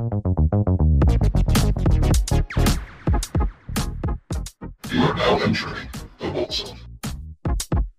You are now entering the Bolt Zone.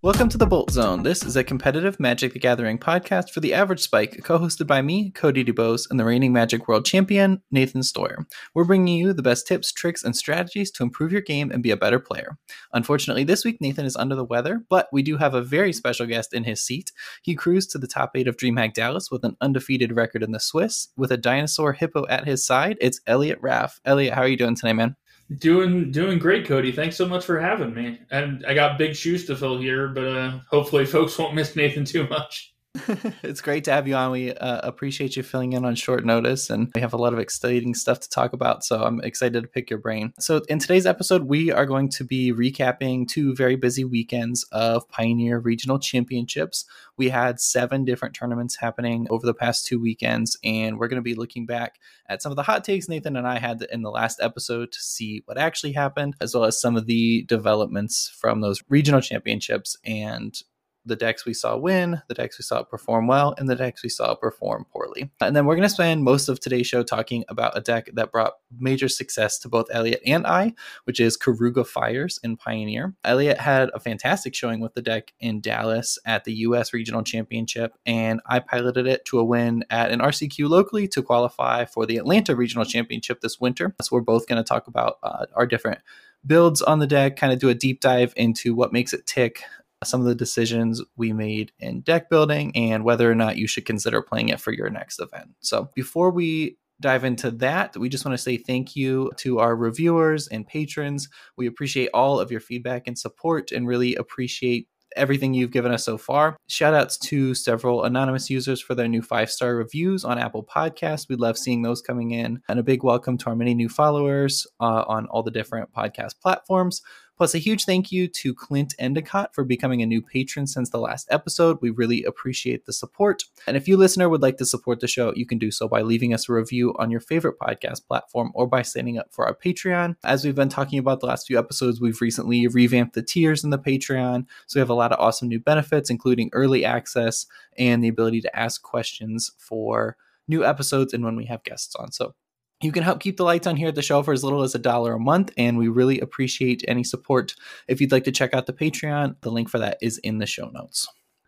Welcome to the Bolt Zone. This is a competitive Magic the Gathering podcast for the average spike, co hosted by me, Cody DuBose, and the reigning Magic World Champion, Nathan Steuer. We're bringing you the best tips, tricks, and strategies to improve your game and be a better player. Unfortunately, this week Nathan is under the weather, but we do have a very special guest in his seat. He cruised to the top eight of DreamHack Dallas with an undefeated record in the Swiss. With a dinosaur hippo at his side, it's Elliot Raff. Elliot, how are you doing today, man? Doing doing great, Cody. Thanks so much for having me. And I got big shoes to fill here, but uh, hopefully folks won't miss Nathan too much. it's great to have you on. We uh, appreciate you filling in on short notice, and we have a lot of exciting stuff to talk about. So I'm excited to pick your brain. So in today's episode, we are going to be recapping two very busy weekends of Pioneer Regional Championships. We had seven different tournaments happening over the past two weekends, and we're going to be looking back at some of the hot takes Nathan and I had in the last episode to see what actually happened, as well as some of the developments from those regional championships and the decks we saw win, the decks we saw perform well, and the decks we saw perform poorly. And then we're going to spend most of today's show talking about a deck that brought major success to both Elliot and I, which is Keruga Fires in Pioneer. Elliot had a fantastic showing with the deck in Dallas at the US Regional Championship, and I piloted it to a win at an RCQ locally to qualify for the Atlanta Regional Championship this winter. So we're both going to talk about uh, our different builds on the deck, kind of do a deep dive into what makes it tick, some of the decisions we made in deck building and whether or not you should consider playing it for your next event. So before we dive into that, we just want to say thank you to our reviewers and patrons. We appreciate all of your feedback and support and really appreciate everything you've given us so far. Shout outs to several anonymous users for their new five star reviews on Apple Podcasts. We love seeing those coming in. And a big welcome to our many new followers uh, on all the different podcast platforms. Plus, a huge thank you to Clint Endicott for becoming a new patron since the last episode. We really appreciate the support. And if you, listener, would like to support the show, you can do so by leaving us a review on your favorite podcast platform or by signing up for our Patreon. As we've been talking about the last few episodes, we've recently revamped the tiers in the Patreon. So we have a lot of awesome new benefits, including early access and the ability to ask questions for new episodes and when we have guests on. So you can help keep the lights on here at the show for as little as a dollar a month, and we really appreciate any support. If you'd like to check out the Patreon, the link for that is in the show notes.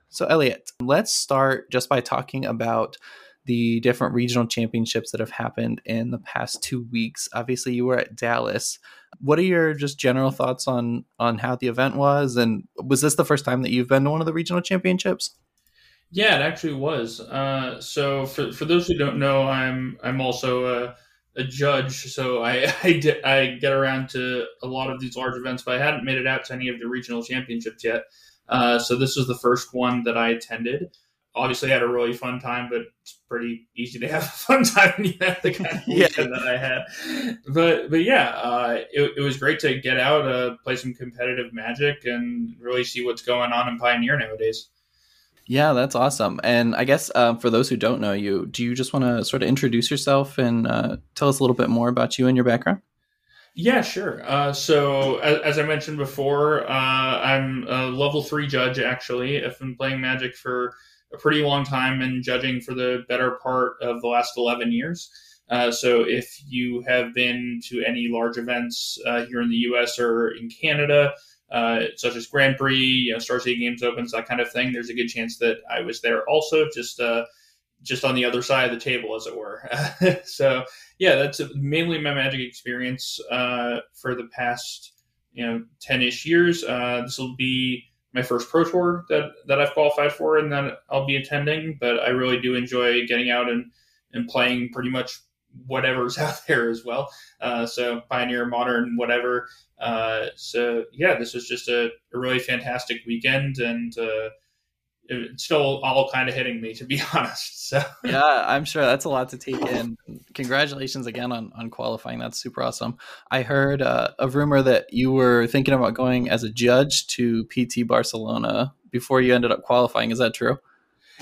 So, Elliot, let's start just by talking about the different regional championships that have happened in the past two weeks. Obviously, you were at Dallas. What are your just general thoughts on on how the event was, and was this the first time that you've been to one of the regional championships? Yeah, it actually was. Uh, so, for for those who don't know, I'm I'm also a a judge, so I I, di- I, get around to a lot of these large events, but I hadn't made it out to any of the regional championships yet. Uh, so this was the first one that I attended. Obviously, I had a really fun time, but it's pretty easy to have a fun time when you have the kind of yeah. that I had. But but yeah, uh, it, it, was great to get out, uh, play some competitive Magic, and really see what's going on in Pioneer nowadays. Yeah, that's awesome. And I guess uh, for those who don't know you, do you just want to sort of introduce yourself and uh, tell us a little bit more about you and your background? Yeah, sure. Uh, so, as, as, I mentioned before, uh, I'm a level three judge, actually. I've been playing Magic for a pretty long time and judging for the better part of the last 11 years. Uh, so, if you have been to any large events uh, here in the US or in Canada, uh, such as Grand Prix, you know, Star City Games Opens, that kind of thing. There's a good chance that I was there also, just uh, just on the other side of the table, as it were. so yeah, that's mainly my Magic experience uh, for the past you know ten ish years. Uh, this will be my first pro tour that that I've qualified for, and that I'll be attending. But I really do enjoy getting out and and playing pretty much whatever's out there as well. Uh, so Pioneer, Modern, whatever. Uh, so yeah, this was just a, a really fantastic weekend, and uh, it's still all kind of hitting me to be honest. So yeah, I'm sure that's a lot to take in. Congratulations again on on qualifying. That's super awesome. I heard uh, a rumor that you were thinking about going as a judge to PT Barcelona before you ended up qualifying. Is that true?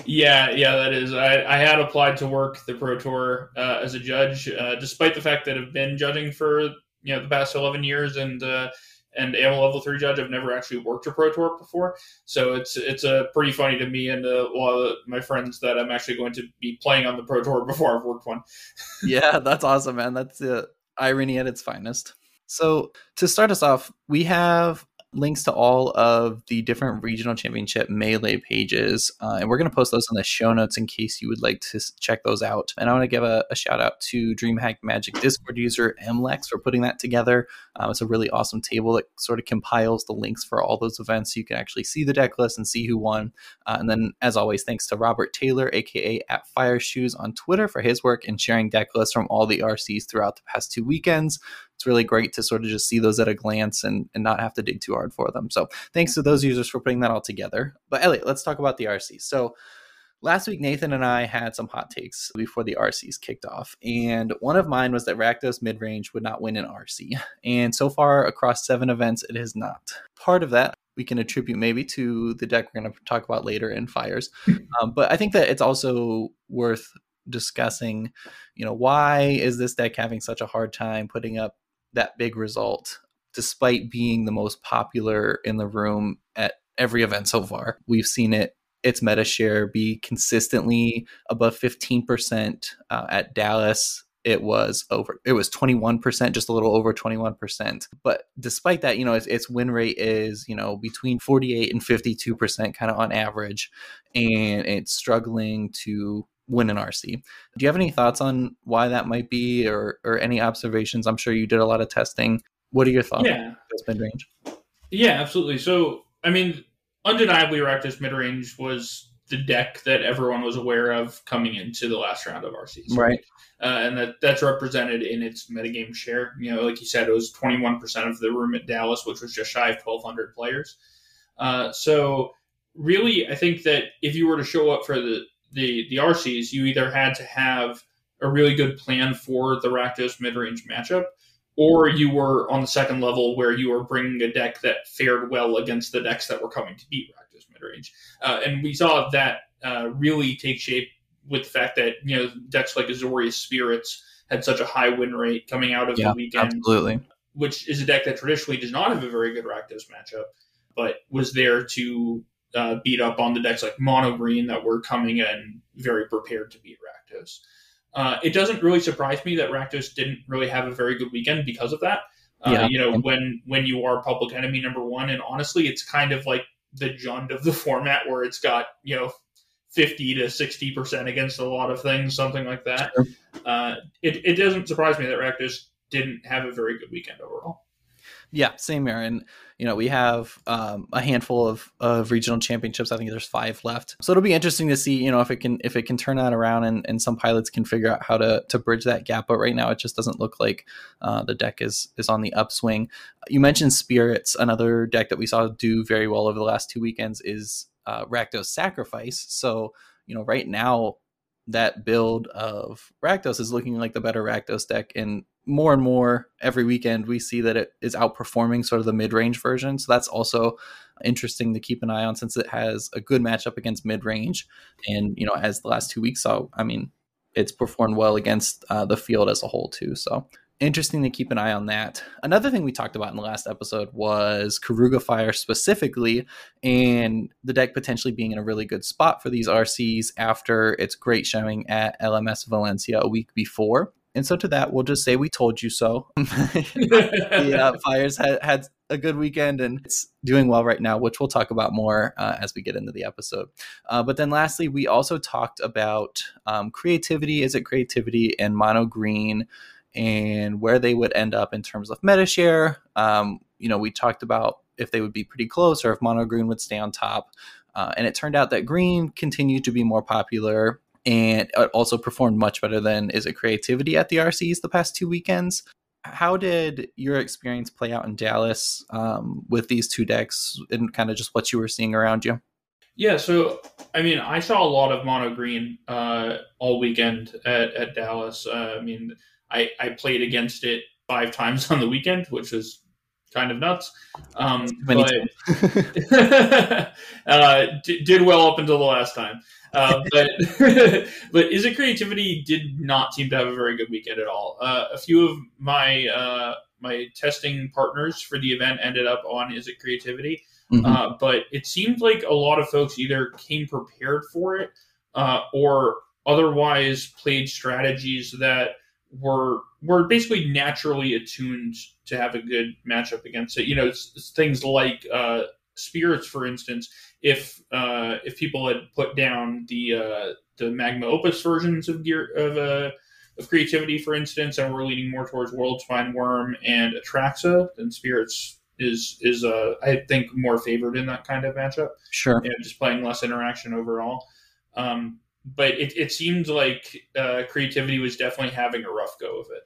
Yeah, yeah, that is. I, I had applied to work the Pro Tour uh, as a judge, uh, despite the fact that I've been judging for you know the past eleven years and uh, and am a level three judge. I've never actually worked a pro tour before, so it's it's a uh, pretty funny to me and a lot of my friends that I'm actually going to be playing on the pro tour before I've worked one. yeah, that's awesome, man. That's the irony at its finest. So to start us off, we have links to all of the different regional championship melee pages. Uh, and we're going to post those in the show notes in case you would like to check those out. And I want to give a, a shout out to DreamHack Magic Discord user MLex for putting that together. Uh, it's a really awesome table that sort of compiles the links for all those events so you can actually see the deck list and see who won. Uh, and then, as always, thanks to Robert Taylor, aka at Fire Shoes on Twitter, for his work in sharing deck lists from all the RCs throughout the past two weekends it's really great to sort of just see those at a glance and, and not have to dig too hard for them. So thanks to those users for putting that all together. But Elliot, let's talk about the RC. So last week, Nathan and I had some hot takes before the RCs kicked off. And one of mine was that Rakdos midrange would not win an RC. And so far, across seven events, it has not. Part of that we can attribute maybe to the deck we're going to talk about later in Fires. Um, but I think that it's also worth discussing, you know, why is this deck having such a hard time putting up that big result despite being the most popular in the room at every event so far. We've seen it its meta share be consistently above 15% uh, at Dallas it was over it was 21% just a little over 21% but despite that you know its, its win rate is you know between 48 and 52% kind of on average. And it's struggling to win an RC. Do you have any thoughts on why that might be, or or any observations? I'm sure you did a lot of testing. What are your thoughts? Yeah, mid range. Yeah, absolutely. So, I mean, undeniably, Rakdos mid range was the deck that everyone was aware of coming into the last round of RCs. Right. Uh, and that that's represented in its metagame share. You know, like you said, it was 21% of the room at Dallas, which was just shy of 1,200 players. Uh, so, really, I think that if you were to show up for the the the RCs, you either had to have a really good plan for the Rakdos mid range matchup, or you were on the second level where you were bringing a deck that fared well against the decks that were coming to beat Rakdos mid range. Uh, and we saw that uh, really take shape with the fact that you know decks like Azorius Spirits had such a high win rate coming out of yeah, the weekend, absolutely. which is a deck that traditionally does not have a very good Rakdos matchup, but was there to uh, beat up on the decks like mono green that were coming in very prepared to beat Rakdos. Uh, it doesn't really surprise me that Rakdos didn't really have a very good weekend because of that. Uh, yeah. You know, when when you are public enemy number one, and honestly, it's kind of like the Jund of the format where it's got you know fifty to sixty percent against a lot of things, something like that. Sure. Uh, it it doesn't surprise me that Rakdos didn't have a very good weekend overall. Yeah, same here. And you know, we have um, a handful of, of regional championships. I think there's five left. So it'll be interesting to see, you know, if it can if it can turn that around and, and some pilots can figure out how to to bridge that gap. But right now, it just doesn't look like uh, the deck is is on the upswing. You mentioned spirits. Another deck that we saw do very well over the last two weekends is uh, Rakdos Sacrifice. So you know, right now that build of Rakdos is looking like the better Rakdos deck, and more and more every weekend we see that it is outperforming sort of the mid-range version. So that's also interesting to keep an eye on since it has a good matchup against mid-range. And you know, as the last two weeks saw, I mean, it's performed well against uh, the field as a whole too. So interesting to keep an eye on that. Another thing we talked about in the last episode was Keruga Fire specifically, and the deck potentially being in a really good spot for these RCs after its great showing at LMS Valencia a week before. And so to that, we'll just say we told you so. the uh, Fires had, had a good weekend and it's doing well right now, which we'll talk about more uh, as we get into the episode. Uh, but then lastly, we also talked about um, creativity. Izzet creativity and mono green and where they would end up in terms of meta share? Um, you know, we talked about if they would be pretty close or if mono green would stay on top. Uh, and it turned out that green continued to be more popular and also performed much better than Izzet creativity at the RCs the past two weekends. How did your experience play out in Dallas um, with these two decks and kind of just what you were seeing around you? Yeah, so I mean, I saw a lot of mono green uh, all weekend at, at Dallas. Uh, I mean, I, I played against it five times on the weekend, which was kind of nuts. Um, but uh, d- did well up until the last time. Uh, but but it Creativity did not seem to have a very good weekend at all. Uh, a few of my uh, my testing partners for the event ended up on Izzet Creativity, mm-hmm. Uh, but it seemed like a lot of folks either came prepared for it uh, or otherwise played strategies that were were basically naturally attuned to have a good matchup against it. You know, it's, it's things like uh, spirits, for instance. If uh, if people had put down the uh, the magma opus versions of gear of uh, of creativity, for instance, and we're leaning more towards Worldspine Wurm and Atraxa, then spirits is is uh, I think more favored in that kind of matchup. Sure, you know, just playing less interaction overall. Um, but it, it seemed like uh, creativity was definitely having a rough go of it.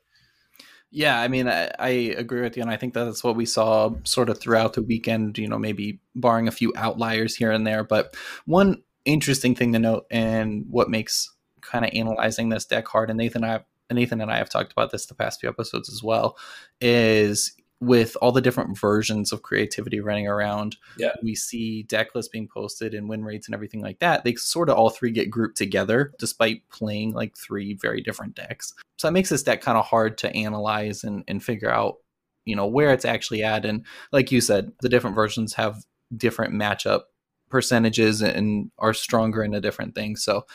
Yeah, I mean, I, I, agree with you, and I think that's what we saw sort of throughout the weekend. You know, maybe barring a few outliers here and there, but one interesting thing to note, and what makes kind of analyzing this deck hard, and Nathan, I, Nathan and I have talked about this the past few episodes as well, is with all the different versions of creativity running around, yeah. we see deck lists being posted and win rates and everything like that. They sort of all three get grouped together despite playing like three very different decks. So that makes this deck kind of hard to analyze and, and figure out, you know, where it's actually at. And like you said, the different versions have different matchup percentages and are stronger in a different thing. So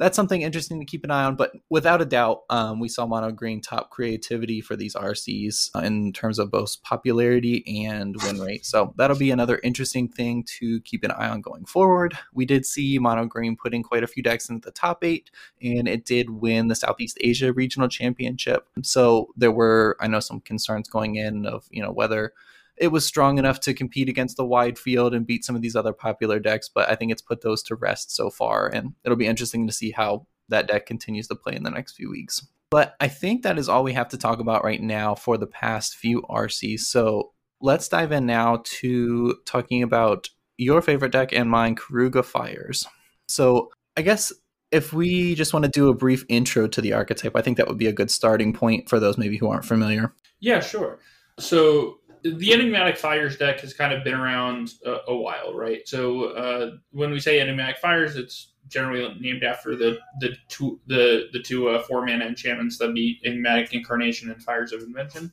that's something interesting to keep an eye on. But without a doubt, um, we saw Mono Green top creativity for these RCs uh, in terms of both popularity and win rate. So that'll be another interesting thing to keep an eye on going forward. We did see Mono Green putting quite a few decks into the top eight, and it did win the Southeast Asia Regional Championship. So there were, I know, some concerns going in of you know whether it was strong enough to compete against the wide field and beat some of these other popular decks, but I think it's put those to rest so far, and it'll be interesting to see how that deck continues to play in the next few weeks. But I think that is all we have to talk about right now for the past few RCs. So let's dive in now to talking about your favorite deck and mine, Keruga Fires. So I guess if we just want to do a brief intro to the archetype, I think that would be a good starting point for those maybe who aren't familiar. Yeah, sure. So the enigmatic fires deck has kind of been around a, a while, right? So uh, when we say enigmatic fires, it's generally named after the the two the the two uh, four mana enchantments that be enigmatic incarnation and fires of invention,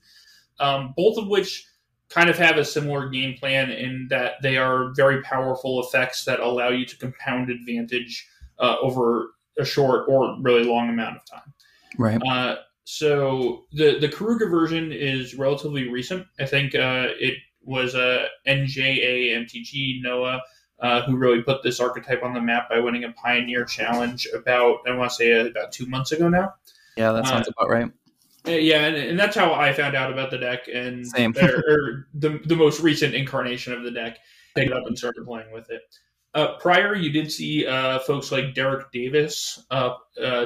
um, both of which kind of have a similar game plan in that they are very powerful effects that allow you to compound advantage uh, over a short or really long amount of time. Right. Uh, so the the Keruga version is relatively recent. I think uh, it was a uh, NJA MTG Noah uh, who really put this archetype on the map by winning a Pioneer Challenge about I want to say uh, about two months ago now. Yeah, that sounds uh, about right. Uh, yeah, and, and, that's how I found out about the deck and Same. or, or the the most recent incarnation of the deck. Picked it up and started playing with it. Uh, prior, you did see uh, folks like Derek Davis, uh,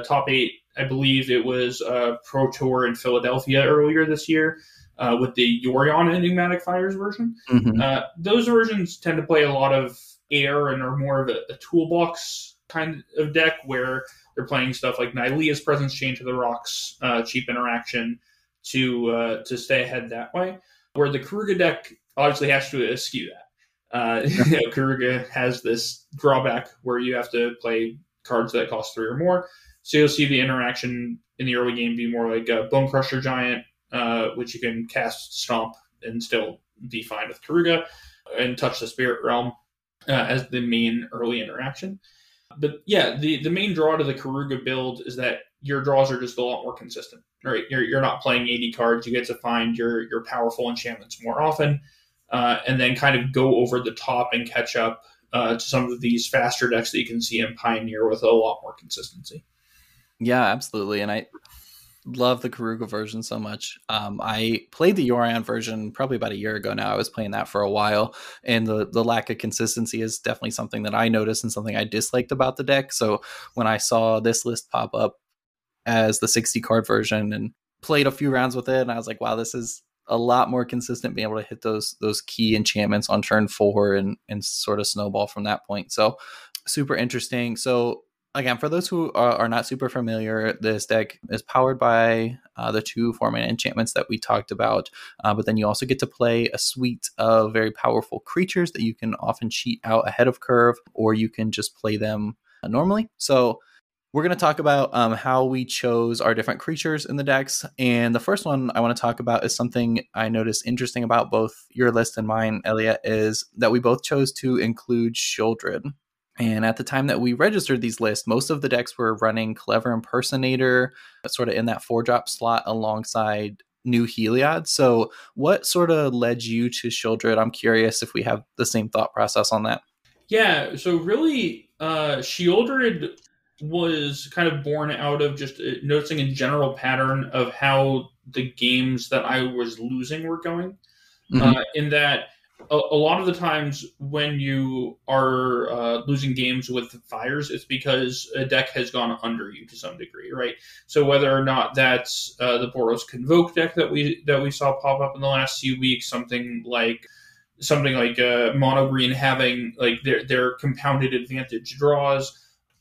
top eight I believe it was a Pro Tour in Philadelphia earlier this year uh, with the Yorion Enigmatic Fires version. Mm-hmm. Uh, those versions tend to play a lot of air and are more of a, a toolbox kind of deck where they're playing stuff like Nylea's Presence Chain to the Rocks, uh, cheap interaction to uh, to stay ahead that way. Where the Keruga deck obviously has to eschew that. Uh, you know, has this drawback where you have to play cards that cost three or more. So you'll see the interaction in the early game be more like a Bonecrusher Giant, uh, which you can cast Stomp and still be fine with Keruga, and touch the Spirit Realm uh, as the main early interaction. But yeah, the, the main draw to the Keruga build is that your draws are just a lot more consistent. Right, you're, you're not playing 80 cards. You get to find your your powerful enchantments more often, uh, and then kind of go over the top and catch up uh, to some of these faster decks that you can see in Pioneer with a lot more consistency. Yeah, absolutely. And I love the Keruga version so much. Um, I played the Yorion version probably about a year ago now. I was playing that for a while, and the the lack of consistency is definitely something that I noticed and something I disliked about the deck. So when I saw this list pop up as the 60 card version and played a few rounds with it, and I was like, wow, this is a lot more consistent being able to hit those those key enchantments on turn four and and sort of snowball from that point. So super interesting. So again, for those who are, are, not super familiar, this deck is powered by uh, the two four mana enchantments that we talked about. Uh, but then you also get to play a suite of very powerful creatures that you can often cheat out ahead of curve, or you can just play them normally. So we're going to talk about um, how we chose our different creatures in the decks. And the first one I want to talk about is something I noticed interesting about both your list and mine, Elliot, is that we both chose to include Sheoldred. And at the time that we registered these lists, most of the decks were running Clever Impersonator, sort of in that four drop slot alongside New Heliod. So, what sort of led you to Sheoldred? I'm curious if we have the same thought process on that. Yeah, so really, uh, Sheoldred was kind of born out of just uh, noticing a general pattern of how the games that I was losing were going. Mm-hmm. Uh, in that, a, a, lot of the times when you are uh, losing games with fires, it's because a deck has gone under you to some degree, right? So whether or not that's uh, the Boros Convoke deck that we that we saw pop up in the last few weeks, something like something like uh, mono green having like their their compounded advantage draws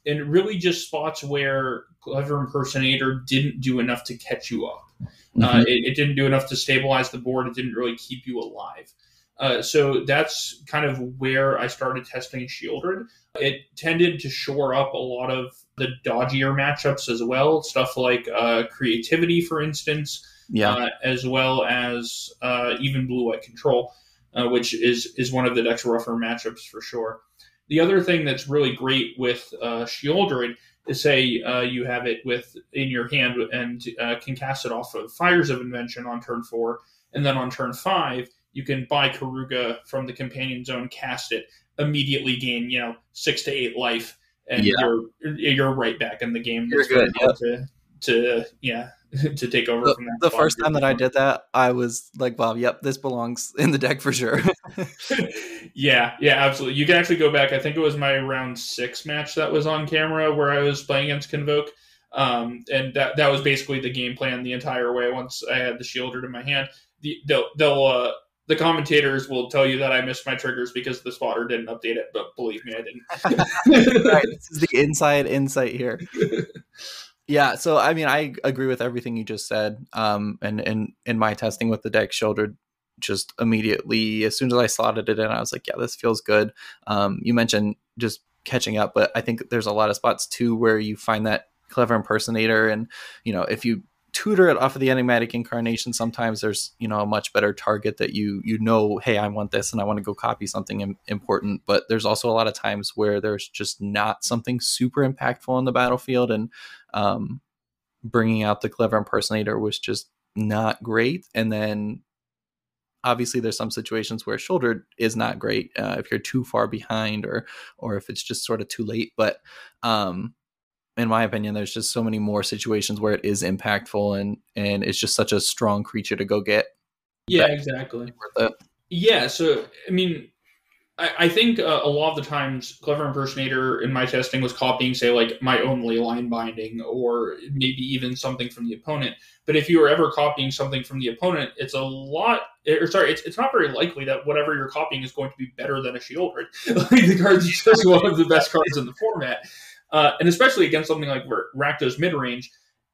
and really just spots where clever impersonator didn't do enough to catch you up mm-hmm. uh, it, it, didn't do enough to stabilize the board it didn't really keep you alive uh, so that's kind of where I started testing Sheoldred. It tended to shore up a lot of the dodgier matchups as well, stuff like uh, creativity, for instance, yeah, uh, as well as uh, even blue white control, uh, which is is one of the deck's rougher matchups for sure. The other thing that's really great with uh, Sheoldred is say uh, you have it with in your hand and uh, can cast it off of Fires of Invention on turn four, and then on turn five you can buy Keruga from the Companion Zone, cast it, immediately gain you know six to eight life, and yeah. you're you're right back in the game. You're good. Yeah. To, to yeah to take over the, from that. The first time that I did that, I was like, "Wow, yep, this belongs in the deck for sure." yeah, yeah, absolutely. You can actually go back. I think it was my round six match that was on camera where I was playing against Convoke, um, and that that was basically the game plan the entire way. Once I had the Sheoldred in my hand, the, they'll they'll. Uh, the commentators will tell you that I missed my triggers because the spotter didn't update it, but believe me, I didn't. right, this is the inside insight here. Yeah, so I mean, I agree with everything you just said. Um, and and in my testing with the deck, Sheoldred just immediately as soon as I slotted it in, I was like, yeah, this feels good. Um, you mentioned just catching up, but I think there's a lot of spots too where you find that clever impersonator, and you know, if you tutor it off of the enigmatic incarnation sometimes there's you know a much better target that you you know hey i want this and i want to go copy something important but there's also a lot of times where there's just not something super impactful on the battlefield and um, bringing out the clever impersonator was just not great. And then obviously there's some situations where Sheoldred is not great uh, if you're too far behind or or if it's just sort of too late. But um, in my opinion, there's just so many more situations where it is impactful and and it's just such a strong creature to go get. Yeah, exactly. Yeah, so I mean, I, I think uh, a lot of the times, Clever Impersonator in my testing was copying, say, like my own Leyline Binding, or maybe even something from the opponent. But if you are ever copying something from the opponent, it's a lot, or sorry, it's, it's not very likely that whatever you're copying is going to be better than a Sheoldred. like the card's are just one of the best cards in the format, uh, and especially against something like Rakdos midrange.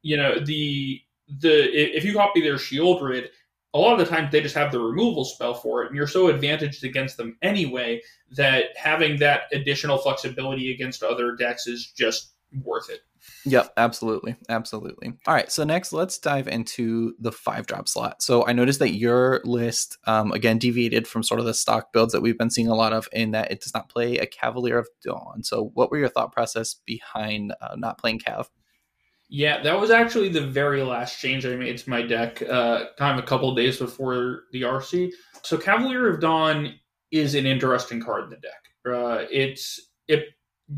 You know, the the if you copy their Sheoldred, a lot of the times they just have the removal spell for it, and you're so advantaged against them anyway that having that additional flexibility against other decks is just worth it. Yep, absolutely. Absolutely. All right. So next, let's dive into the five drop slot. So I noticed that your list, um, again, deviated from sort of the stock builds that we've been seeing a lot of in that it does not play a Cavalier of Dawn. So what were your thought process behind uh, not playing Cav? Yeah, that was actually the very last change I made to my deck, uh, kind of a couple days before the RC. So Cavalier of Dawn is an interesting card in the deck. Uh, it's it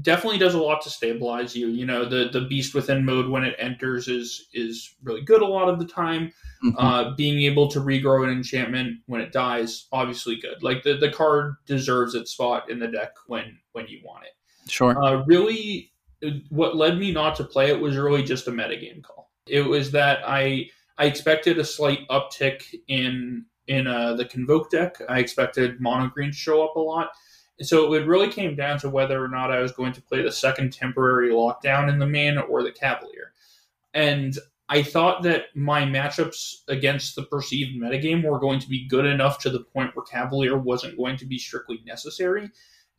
definitely does a lot to stabilize you. You know, the the Beast Within mode when it enters is is really good a lot of the time. Mm-hmm. Uh, being able to regrow an enchantment when it dies, obviously good. Like the the card deserves its spot in the deck when when you want it. Sure. Uh, really what led me not to play it was really just a metagame call. It was that I I expected a slight uptick in in uh, the convoke deck. I expected mono green to show up a lot. So it really came down to whether or not I was going to play the second temporary lockdown in the main or the Cavalier. And I thought that my matchups against the perceived metagame were going to be good enough to the point where Cavalier wasn't going to be strictly necessary.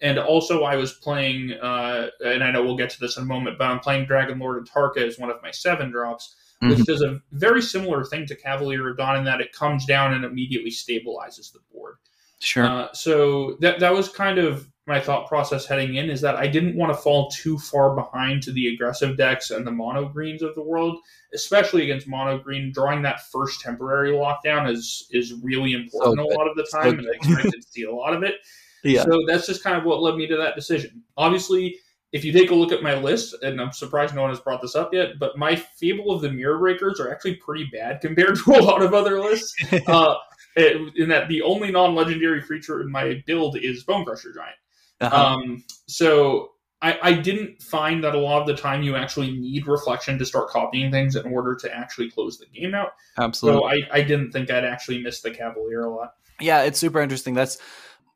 And also, I was playing, uh, and I know we'll get to this in a moment, but I'm playing Dragonlord Atarka as one of my seven drops, mm-hmm. which does a very similar thing to Cavalier of Dawn in that it comes down and immediately stabilizes the board. Sure. Uh, so that that was kind of my thought process heading in is that I didn't want to fall too far behind to the aggressive decks and the mono greens of the world, especially against mono green. Drawing that first temporary lockdown is is really important so a lot of the time, so and I expected to see a lot of it. Yeah. So that's just kind of what led me to that decision. Obviously, if you take a look at my list, and I'm surprised no one has brought this up yet, but my Fable of the Mirror Breakers are actually pretty bad compared to a lot of other lists. uh, in that the only non-legendary creature in my build is Bonecrusher Giant. Uh-huh. Um, so I, I, didn't find that a lot of the time you actually need reflection to start copying things in order to actually close the game out. Absolutely. So I, I didn't think I'd actually miss the Cavalier a lot. Yeah, it's super interesting. That's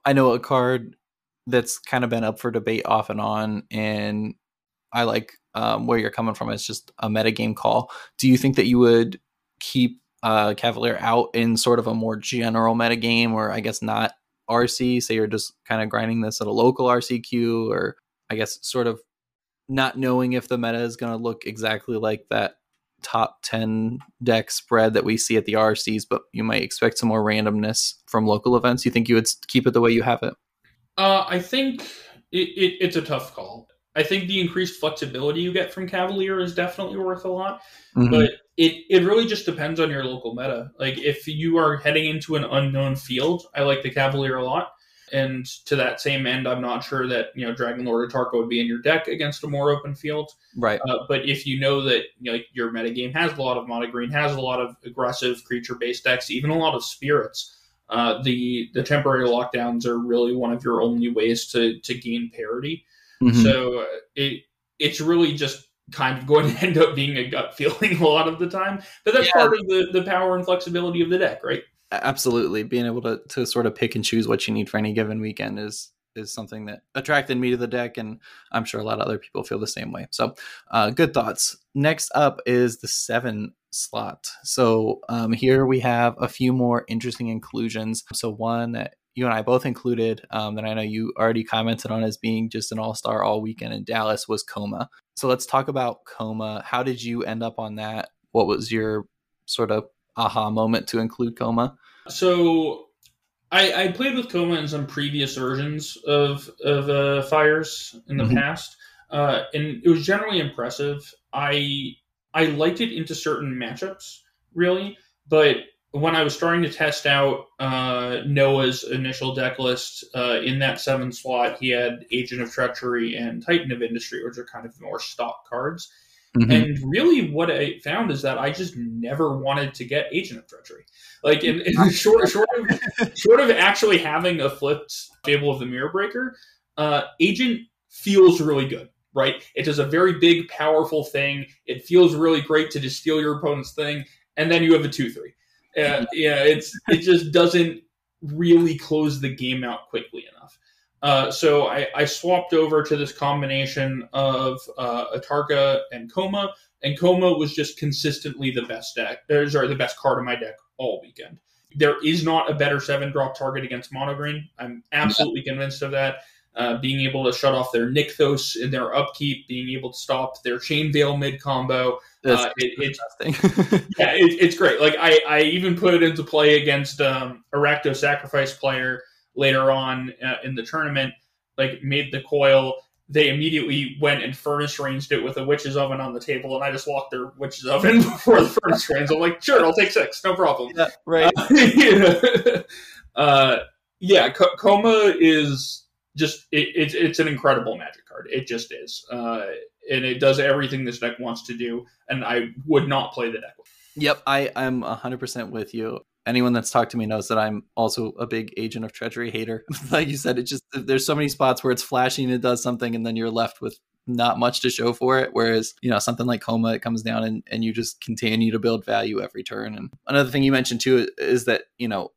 I know a card that's kind of been up for debate off and on, and I like um, where you're coming from. It's just a metagame call. Do you think that you would keep uh, Cavalier out in sort of a more general metagame, or I guess not RC? Say you're just kind of grinding this at a local RCQ, or I guess sort of not knowing if the meta is going to look exactly like that top 10 deck spread that we see at the RCs, but you might expect some more randomness from local events. You think you would keep it the way you have it? Uh, I think it, it, it's a tough call. I think the increased flexibility you get from Cavalier is definitely worth a lot, mm-hmm. but it, it really just depends on your local meta. Like if you are heading into an unknown field, I like the Cavalier a lot. And to that same end, I'm not sure that you know Dragonlord Atarka would be in your deck against a more open field. Right. Uh, but if you know that you know, your metagame has a lot of mono green, has a lot of aggressive creature based decks, even a lot of spirits, uh, the the temporary lockdowns are really one of your only ways to to gain parity. Mm-hmm. So uh, it it's really just kind of going to end up being a gut feeling a lot of the time. But that's yeah. part of the the power and flexibility of the deck, right? Absolutely. Being able to to sort of pick and choose what you need for any given weekend is is something that attracted me to the deck and i'm sure a lot of other people feel the same way. So uh, good thoughts. Next up is the seven slot. So um, here we have a few more interesting inclusions. So one that you and i both included um, that i know you already commented on as being just an all-star all weekend in dallas was Koma. So let's talk about Koma. How did you end up on that? What was your sort of aha moment to include Koma? so I, I played with Koma in some previous versions of of uh, Fires in the mm-hmm. past, uh, and it was generally impressive. I I liked it into certain matchups, really, but when I was starting to test out uh, Noah's initial deck list uh, in that seven slot, he had Agent of Treachery and Titan of Industry, which are kind of more stock cards. Mm-hmm. And really, what I found is that I just never wanted to get Agent of Treachery. Like, in, in short, short of short of actually having a flipped Fable of the Mirror Breaker, uh, Agent feels really good. Right? It does a very big, powerful thing. It feels really great to just steal your opponent's thing, and then you have a two three. Uh, yeah, it's it just doesn't really close the game out quickly enough. Uh, so I, I, swapped over to this combination of uh, Atarka and Koma, and Koma was just consistently the best deck, or sorry, the best card in my deck all weekend. There is not a better seven drop target against mono green. I'm absolutely convinced of that. Uh, being able to shut off their Nykthos in their upkeep, being able to stop their Chain Veil mid combo. Uh, it, it's yeah, it, it's great. Like I, I even put it into play against um, a Rakdos Sacrifice player later on uh, in the tournament, like made the coil. They immediately went and furnace ranged it with a witch's oven on the table, and I just walked their witch's oven before the furnace range. I'm like, sure, I'll take six, no problem. Yeah, right. Uh, yeah, uh, yeah Koma is just it, it, it's an incredible magic card. It just is, uh, and it does everything this deck wants to do. And I would not play the deck. Yep, I I'm hundred percent with you anyone that's talked to me knows that I'm also a big agent of treachery hater. like you said, it just there's so many spots where it's flashing and it does something, and then you're left with not much to show for it. Whereas, you know, something like Koma, it comes down and, and you just continue to build value every turn. And another thing you mentioned too is that, you know,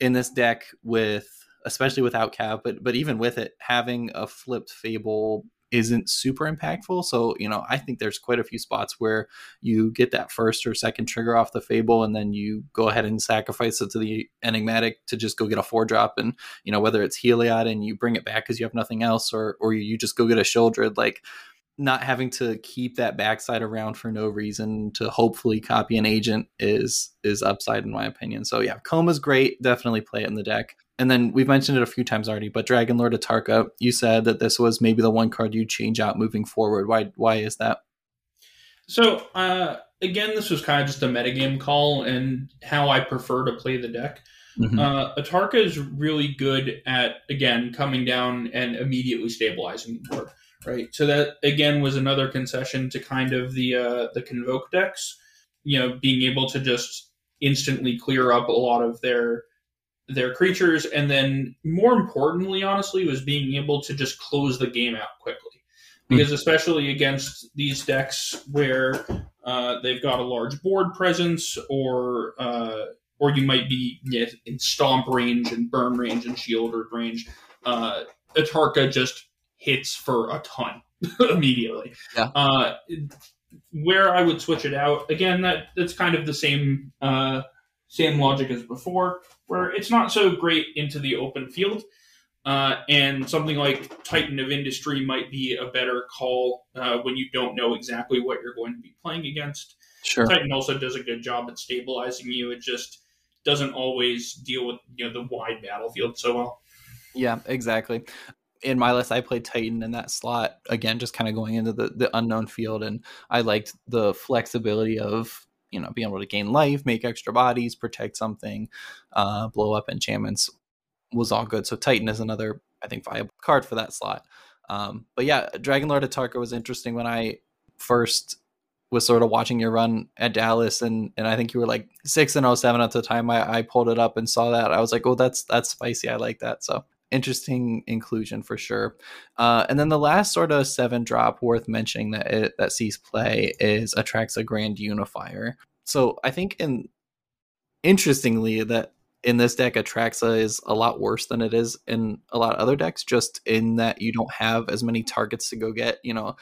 in this deck with especially without cap, but but even with it, having a flipped fable isn't super impactful. So, you know, I think there's quite a few spots where you get that first or second trigger off the Fable and then you go ahead and sacrifice it to the Enigmatic to just go get a four drop. And, you know, whether it's Heliod and you bring it back because you have nothing else or, or you just go get a Sheoldred, like not having to keep that backside around for no reason to hopefully copy an agent is is upside in my opinion. So yeah, Koma's great. Definitely play it in the deck and then we've mentioned it a few times already, but Dragonlord Atarka, you said that this was maybe the one card you change out moving forward. Why why is that? So uh, again, this was kind of just a metagame call and how I prefer to play the deck. Mm-hmm. Uh, Atarka is really good at again coming down and immediately stabilizing the board, right? So that again was another concession to kind of the uh, the convoke decks, you know, being able to just instantly clear up a lot of their their creatures, and then more importantly, honestly, was being able to just close the game out quickly. Because especially against these decks where uh, they've got a large board presence, or uh, or you might be you know, in stomp range and burn range and Sheoldred range, uh, Atarka just hits for a ton immediately. Yeah. Uh, where I would switch it out again, that that's kind of the same uh, same logic as before, where it's not so great into the open field. Uh, and something like Titan of Industry might be a better call uh, when you don't know exactly what you're going to be playing against. Sure. Titan also does a good job at stabilizing you. It just doesn't always deal with you know the wide battlefield so well. Yeah, exactly. In my list, I played Titan in that slot again, just kind of going into the, the unknown field, and I liked the flexibility of you know being able to gain life, make extra bodies, protect something, uh, blow up enchantments was all good. So Titan is another I think viable card for that slot. Um, but yeah, Dragonlord Atarka was interesting when I first was sort of watching your run at Dallas, and and I think you were like six and oh seven at the time. I, I pulled it up and saw that. I was like, oh, that's that's spicy. I like that. So interesting inclusion for sure. Uh, and then the last sort of seven drop worth mentioning that it, that sees play is Atraxa, Grand Unifier. So I think in interestingly that in this deck Atraxa is a lot worse than it is in a lot of other decks, just in that you don't have as many targets to go get. You know,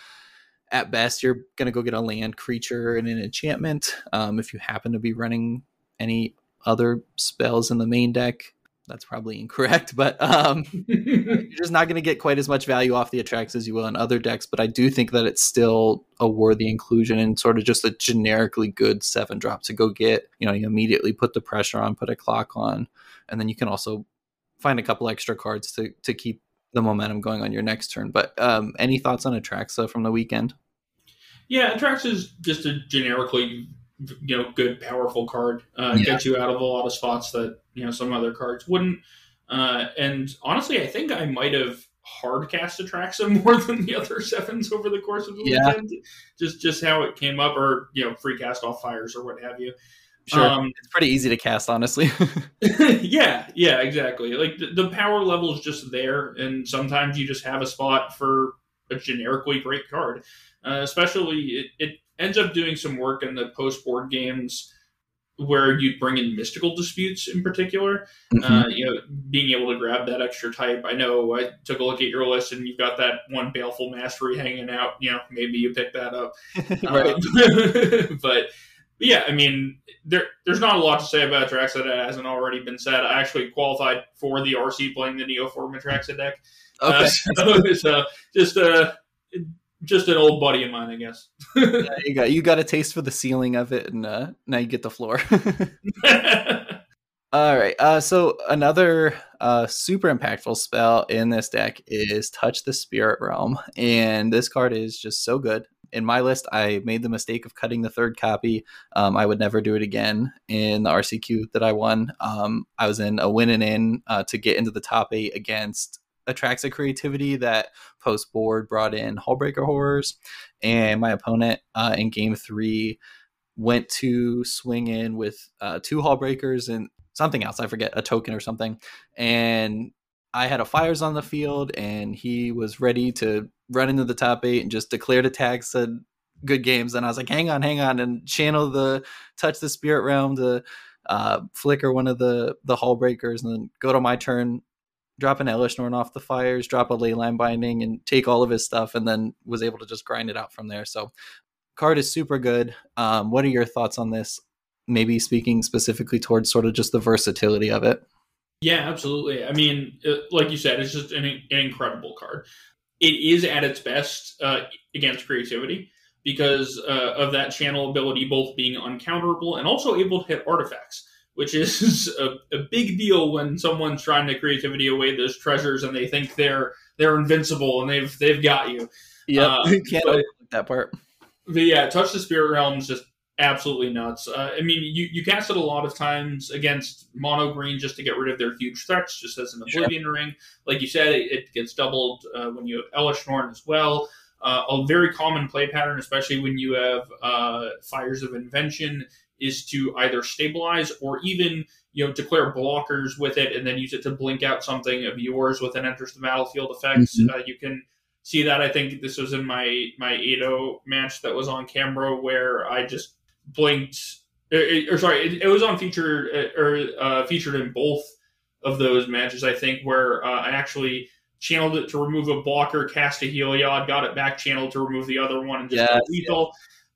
at best you're gonna go get a land creature and an enchantment. Um, if you happen to be running any other spells in the main deck, that's probably incorrect, but um, you're just not going to get quite as much value off the Atraxa as you will in other decks. But I do think that it's still a worthy inclusion and sort of just a generically good seven drop to go get. You know, you immediately put the pressure on, put a clock on, and then you can also find a couple extra cards to to keep the momentum going on your next turn. But um, any thoughts on Atraxa from the weekend? Yeah, Atraxa is just a generically you know good powerful card uh, yeah. gets you out of a lot of spots that you know some other cards wouldn't uh, and honestly i think i might have hard cast Atraxa more than the other sevens over the course of the yeah. weekend just just how it came up or you know free cast off fires or what have you Sure. Um, it's pretty easy to cast, honestly. yeah, yeah, exactly. Like the, the, power level is just there, and sometimes you just have a spot for a generically great card. Uh, especially, it, it ends up doing some work in the post board games where you bring in mystical disputes in particular. Mm-hmm. Uh, you know, being able to grab that extra type. I know I took a look at your list and you've got that one baleful mastery hanging out. You know, maybe you pick that up. um, but yeah, I mean, there there's not a lot to say about Atraxa that hasn't already been said. I actually qualified for the RC playing the Neoform Atraxa deck. Okay. Uh, so, so, just uh just an old buddy of mine, I guess. yeah, you got you got a taste for the ceiling of it, and uh, now you get the floor. All right. Uh, so another uh, super impactful spell in this deck is Touch the Spirit Realm, and this card is just so good. In my list, I made the mistake of cutting the third copy. Um, I would never do it again in the RCQ that I won. Um, I was in a win and in uh, to get into the top eight against Atraxa creativity that post board brought in Hullbreaker horrors, and my opponent uh, in game three went to swing in with uh, two Hullbreakers and something else. I forget a token or something, and I had a fires on the field, and he was ready to run into the top eight and just declared attacks. Said good games, and I was like, hang on, hang on, and channel the touch the spirit realm to uh, flicker one of the the Hullbreakers, and then go to my turn drop an Elesh Norn off the fires, drop a Leyline binding, and take all of his stuff, and then was able to just grind it out from there. So, card is super good. Um, what are your thoughts on this? Maybe speaking specifically towards sort of just the versatility of it. Yeah, absolutely. I mean, uh, like you said, it's just an, an incredible card. It is at its best uh, against creativity because uh, of that channel ability, both being uncounterable and also able to hit artifacts, which is a, a, big deal when someone's trying to creativity away those treasures and they think they're they're invincible and they've they've got you. Yeah, uh, can't but, that part. But yeah, touch the spirit realms just absolutely nuts. Uh, I mean, you, you cast it a lot of times against mono green just to get rid of their huge threats, just as an Oblivion sure. Ring. Like you said, it, it gets doubled uh, when you have Norn as well. Uh, a very common play pattern, especially when you have uh, Fires of Invention, is to either stabilize or even you know declare blockers with it and then use it to blink out something of yours with an enters the battlefield effects. Mm-hmm. Uh, you can see that. I think this was in my my Ado match that was on camera where I just blinked, or, or sorry, it, it, was on feature or uh, featured in both of those matches. I think where uh, I actually channeled it to remove a blocker, cast a Heliod, got it back channeled to remove the other one, and just yes, lethal.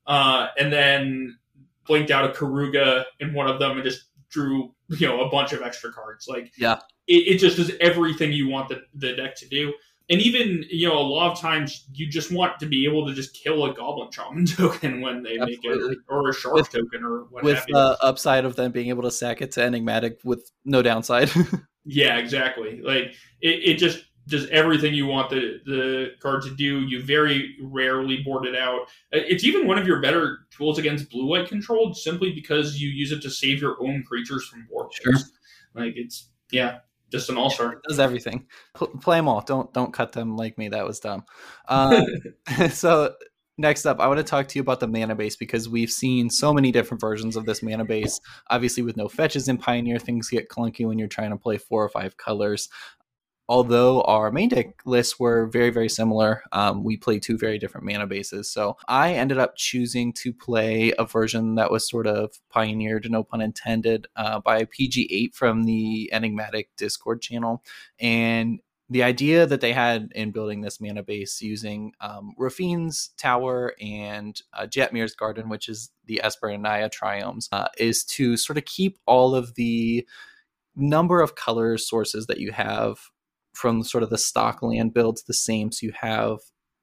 Uh, and then blinked out a Keruga in one of them and just drew you know a bunch of extra cards. Like yeah, it, it just does everything you want the, the deck to do. And even you know a lot of times you just want to be able to just kill a goblin shaman token when they Absolutely. make it or a shark with, token or what with the uh, upside of them being able to sack it to enigmatic with no downside. Yeah exactly. Like it, it just does everything you want the the card to do you very rarely board it out it's even one of your better tools against blue white control simply because you use it to save your own creatures from war sure. like it's yeah just an all star. Does everything. P- play them all. Don't don't cut them like me. That was dumb. Uh, so next up, I want to talk to you about the mana base because we've seen so many different versions of this mana base. Obviously, with no fetches in Pioneer, things get clunky when you're trying to play four or five colors although our main deck lists were very, very similar, um, we played two very different mana bases. So I ended up choosing to play a version that was sort of pioneered, no pun intended, uh, by PG8 from the Enigmatic Discord channel. And the idea that they had in building this mana base using um, Raffine's Tower and uh, Jetmir's Garden, which is the Esper and Naya triomes, uh, is to sort of keep all of the number of color sources that you have from sort of the stock land builds the same. So you have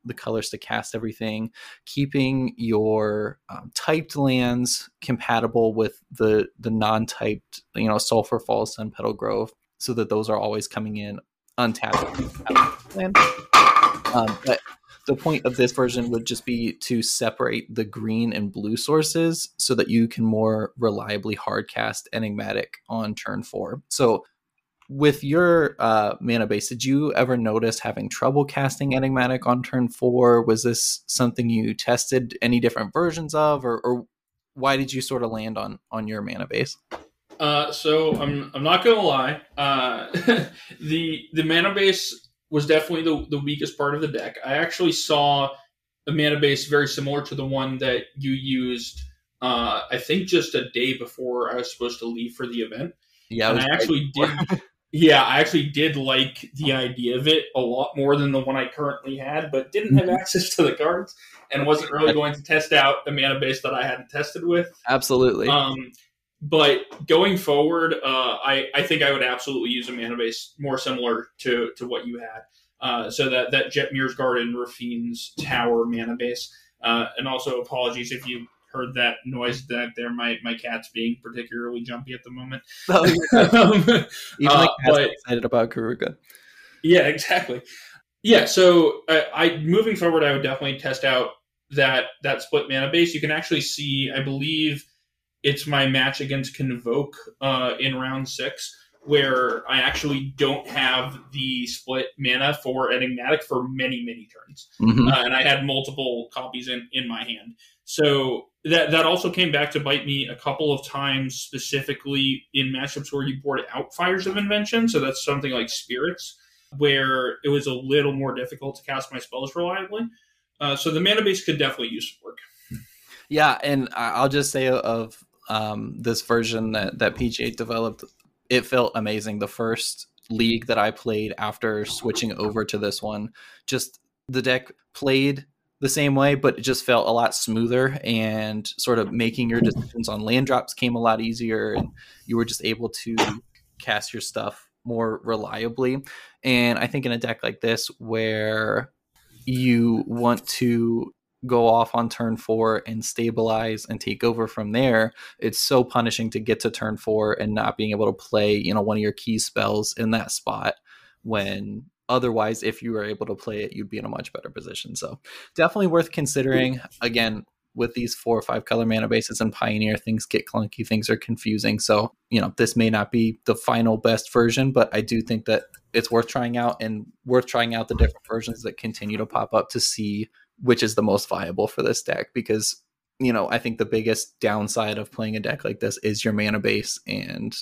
the colors to cast everything, keeping your um, typed lands compatible with the the non-typed, you know, Sulfur Falls, Sunpetal Grove, so that those are always coming in untapped. Um, but the point of this version would just be to separate the green and blue sources so that you can more reliably hardcast enigmatic on turn four. So with your uh, mana base, did you ever notice having trouble casting Enigmatic on turn four? Was this something you tested any different versions of, or, or why did you sort of land on on your mana base? Uh, so I'm I'm not gonna lie. Uh, the the mana base was definitely the, the weakest part of the deck. I actually saw a mana base very similar to the one that you used. Uh, I think just a day before I was supposed to leave for the event. Yeah, and I actually did. Yeah, I actually did like the idea of it a lot more than the one I currently had, but didn't have mm-hmm. access to the cards and wasn't really going to test out the mana base that I hadn't tested with. Absolutely. Um, but going forward, uh, I, I think I would absolutely use a mana base more similar to, to what you had. Uh, so that, that Jet Jetmir's Garden, Raffine's Tower mana base. Uh, and also apologies if you heard that noise that there. My my cat's being particularly jumpy at the moment. Oh, um, Even uh, but, excited about Keruga. Yeah, exactly. Yeah, so uh, I moving forward, I would definitely test out that that split mana base. You can actually see, I believe, it's my match against Convoke uh, in round six, where I actually don't have the split mana for Enigmatic for many many turns, mm-hmm. uh, and I had multiple copies in in my hand. So that that also came back to bite me a couple of times, specifically in matchups where you board out Fires of Invention. So that's something like Spirits, where it was a little more difficult to cast my spells reliably. Uh, so the mana base could definitely use some work. Yeah, and I'll just say of um, this version that that PG8 developed, it felt amazing. The first league that I played after switching over to this one, just the deck played the same way, but it just felt a lot smoother and sort of making your decisions on land drops came a lot easier and you were just able to cast your stuff more reliably. And I think in a deck like this where you want to go off on turn four and stabilize and take over from there, it's so punishing to get to turn four and not being able to play, you know, one of your key spells in that spot when otherwise if you were able to play it you'd be in a much better position. So definitely worth considering. Again with these four or five color mana bases and pioneer things get clunky things are confusing. So you know this may not be the final best version but i do think that it's worth trying out and worth trying out the different versions that continue to pop up to see which is the most viable for this deck because you know i think the biggest downside of playing a deck like this is your mana base and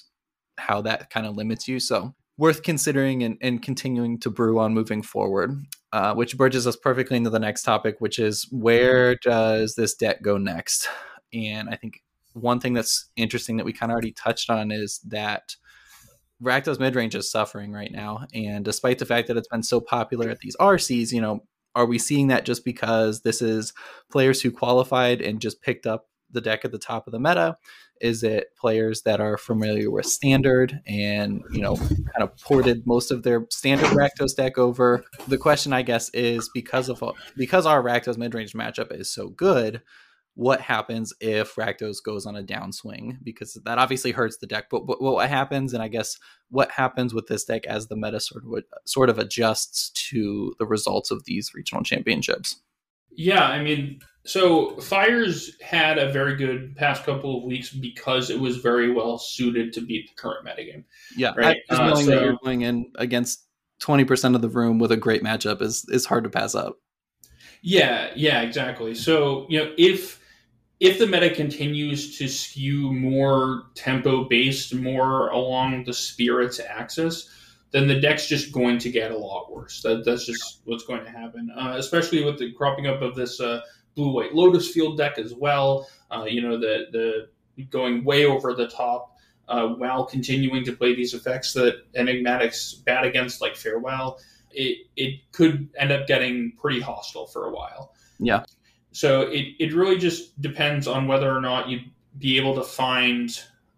how that kind of limits you. So worth considering and, and continuing to brew on moving forward, uh, which bridges us perfectly into the next topic, which is where does this deck go next? And I think one thing that's interesting that we kind of already touched on is that Rakdos midrange is suffering right now. And despite the fact that it's been so popular at these RCs, you know, are we seeing that just because this is players who qualified and just picked up the deck at the top of the meta? Is it players that are familiar with standard and you know kind of ported most of their standard Rakdos deck over? The question, I guess, is because of because our Rakdos midrange matchup is so good, what happens if Rakdos goes on a downswing? Because that obviously hurts the deck. But, but, what happens, and I guess what happens with this deck as the meta sort of sort of adjusts to the results of these regional championships? Yeah, I mean, so Fires had a very good past couple of weeks because it was very well suited to beat the current metagame. Yeah, right. Just uh, so, that you're going in against twenty percent of the room with a great matchup is is hard to pass up. Yeah, yeah, exactly. So you know if if the meta continues to skew more tempo based, more along the spirits axis, then the deck's just going to get a lot worse. That, that's just what's going to happen, uh, especially with the cropping up of this uh, blue white Lotus Field deck as well. Uh, you know, the the going way over the top uh, while continuing to play these effects that Enigmatic's bad against, like Farewell. It it could end up getting pretty hostile for a while. Yeah. So it, it really just depends on whether or not you'd be able to find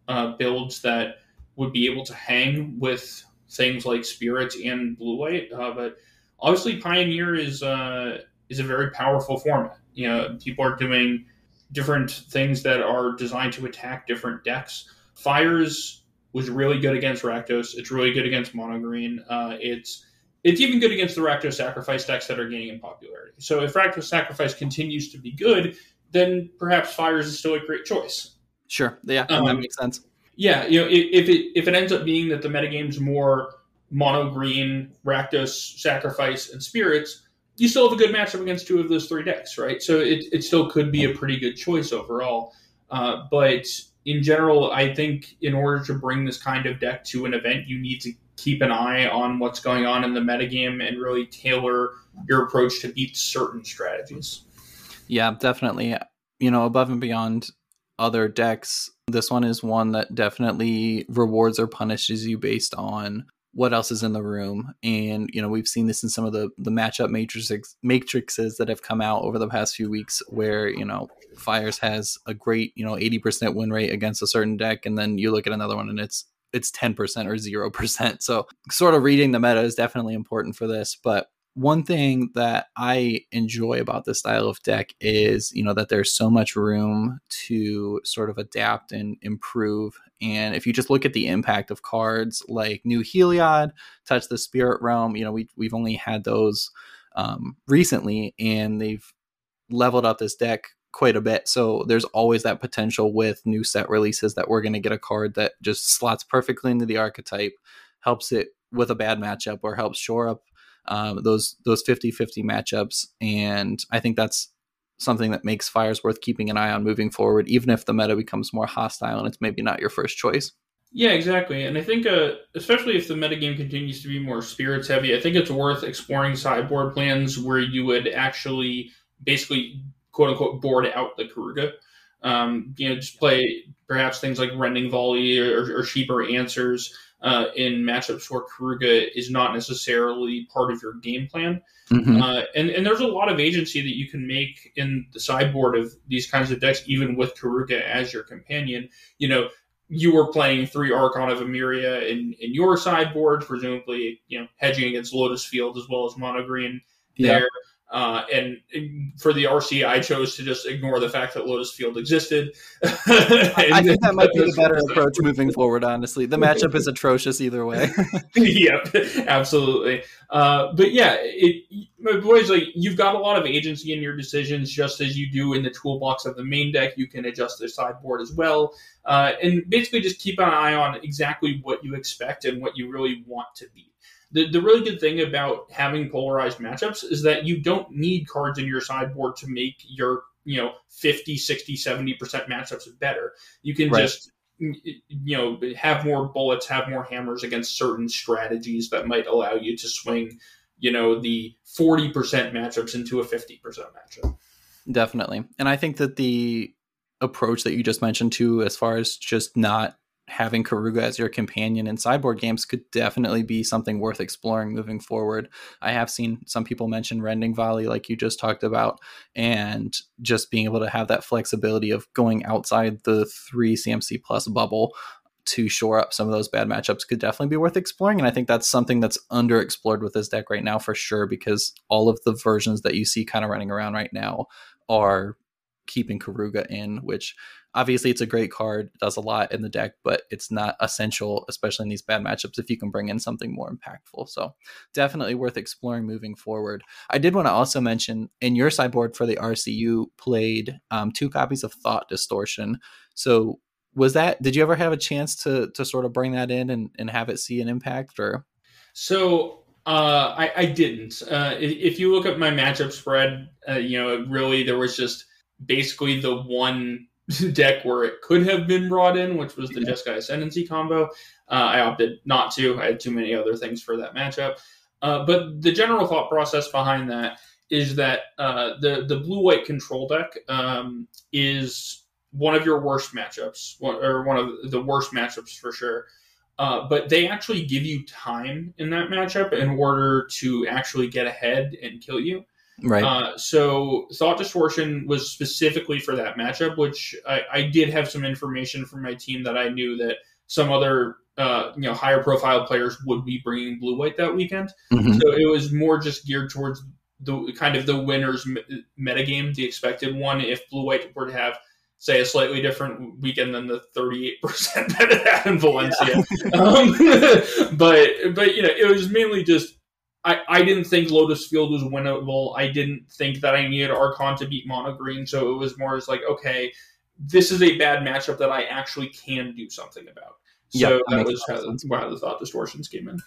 uh, builds that would be able to hang with things like spirits and blue white. Uh, but obviously, Pioneer is uh, is a very powerful format. You know, people are doing different things that are designed to attack different decks. Fires was really good against Rakdos. It's really good against Mono Green. Uh, it's it's even good against the Rakdos Sacrifice decks that are gaining in popularity. So if Rakdos Sacrifice continues to be good, then perhaps Fires is still a great choice. Sure. Yeah, um, that makes sense. Yeah, you know, if it if it ends up being that the metagame's more mono green, Rakdos, Sacrifice, and Spirits, you still have a good matchup against two of those three decks, right? So it, it still could be a pretty good choice overall. Uh, but in general, I think in order to bring this kind of deck to an event, you need to keep an eye on what's going on in the metagame and really tailor your approach to beat certain strategies. Yeah, definitely. You know, above and beyond other decks, this one is one that definitely rewards or punishes you based on what else is in the room. And, you know, we've seen this in some of the, the matchup matrices, matrices that have come out over the past few weeks where, you know, Fires has a great, you know, 80% win rate against a certain deck. And then you look at another one and it's, it's 10% or 0%. So sort of reading the meta is definitely important for this. But one thing that I enjoy about this style of deck is, you know, that there's so much room to sort of adapt and improve. And if you just look at the impact of cards like New Heliod, Touch the Spirit Realm, you know, we, we've only had those um, recently and they've leveled up this deck quite a bit. So there's always that potential with new set releases that we're going to get a card that just slots perfectly into the archetype, helps it with a bad matchup or helps shore up um, those those 50-50 matchups. And i think that's something that makes fires worth keeping an eye on moving forward even if the meta becomes more hostile and it's maybe not your first choice. Yeah exactly. And i think uh, especially if the metagame continues to be more spirits heavy i think it's worth exploring sideboard plans where you would actually basically quote unquote board out the Keruga Um, you know, just play perhaps things like Rending Volley or, or Sheeper Answers uh, in matchups where Keruga is not necessarily part of your game plan. Mm-hmm. Uh, and, and there's a lot of agency that you can make in the sideboard of these kinds of decks, even with Keruga as your companion. You know, you were playing three Archon of Emeria in, in your sideboard, presumably, you know, hedging against Lotus Field as well as Mono Green there. Yeah. Uh, and, for the RC, I chose to just ignore the fact that Lotus Field existed. I think that might be the better approach moving forward. Honestly, the matchup is atrocious either way. yep, absolutely. Uh, but yeah, it, boys, like you've got a lot of agency in your decisions, just as you do in the toolbox of the main deck. You can adjust the sideboard as well, uh, and basically just keep an eye on exactly what you expect and what you really want to be the, the really good thing about having polarized matchups is that you don't need cards in your sideboard to make your you know 50 60 70% matchups better you can right. just you know have more bullets have more hammers against certain strategies that might allow you to swing you know the 40% matchups into a 50% matchup definitely and i think that the approach that you just mentioned too as far as just not having Keruga as your companion in sideboard games could definitely be something worth exploring moving forward. I have seen some people mention Rending Volley, like you just talked about, and just being able to have that flexibility of going outside the three CMC plus bubble to shore up some of those bad matchups could definitely be worth exploring. And I think that's something that's underexplored with this deck right now for sure, because all of the versions that you see kind of running around right now are keeping Keruga in, which obviously it's a great card, does a lot in the deck, but it's not essential, especially in these bad matchups, if you can bring in something more impactful. So definitely worth exploring moving forward. I did want to also mention in your sideboard for the RCU played um, two copies of Thought Distortion. So was that did you ever have a chance to to sort of bring that in and, and have it see an impact or so uh, I, I didn't. Uh, if you look at my matchup spread, uh, you know, really there was just basically the one deck where it could have been brought in, which was the yeah. Jeskai Ascendancy combo. Uh, I opted not to. I had too many other things for that matchup. Uh, but the general thought process behind that is that uh, the the blue white control deck um, is one of your worst matchups, one, or one of the worst matchups for sure. Uh, but they actually give you time in that matchup in order to actually get ahead and kill you. Right. Uh, so Thought Distortion was specifically for that matchup, which I, I, did have some information from my team that I knew that some other uh, you know higher profile players would be bringing blue white that weekend. Mm-hmm. So it was more just geared towards the kind of the winners metagame, the expected one. If blue white were to have say a slightly different weekend than the 38% that it had in Valencia. Yeah. um, but but you know it was mainly just I, I didn't think Lotus Field was winnable. I didn't think that I needed Archon to beat Mono Green. So it was more as like, okay, this is a bad matchup that I actually can do something about. So yep, that, that was how, how the thought distortions came in.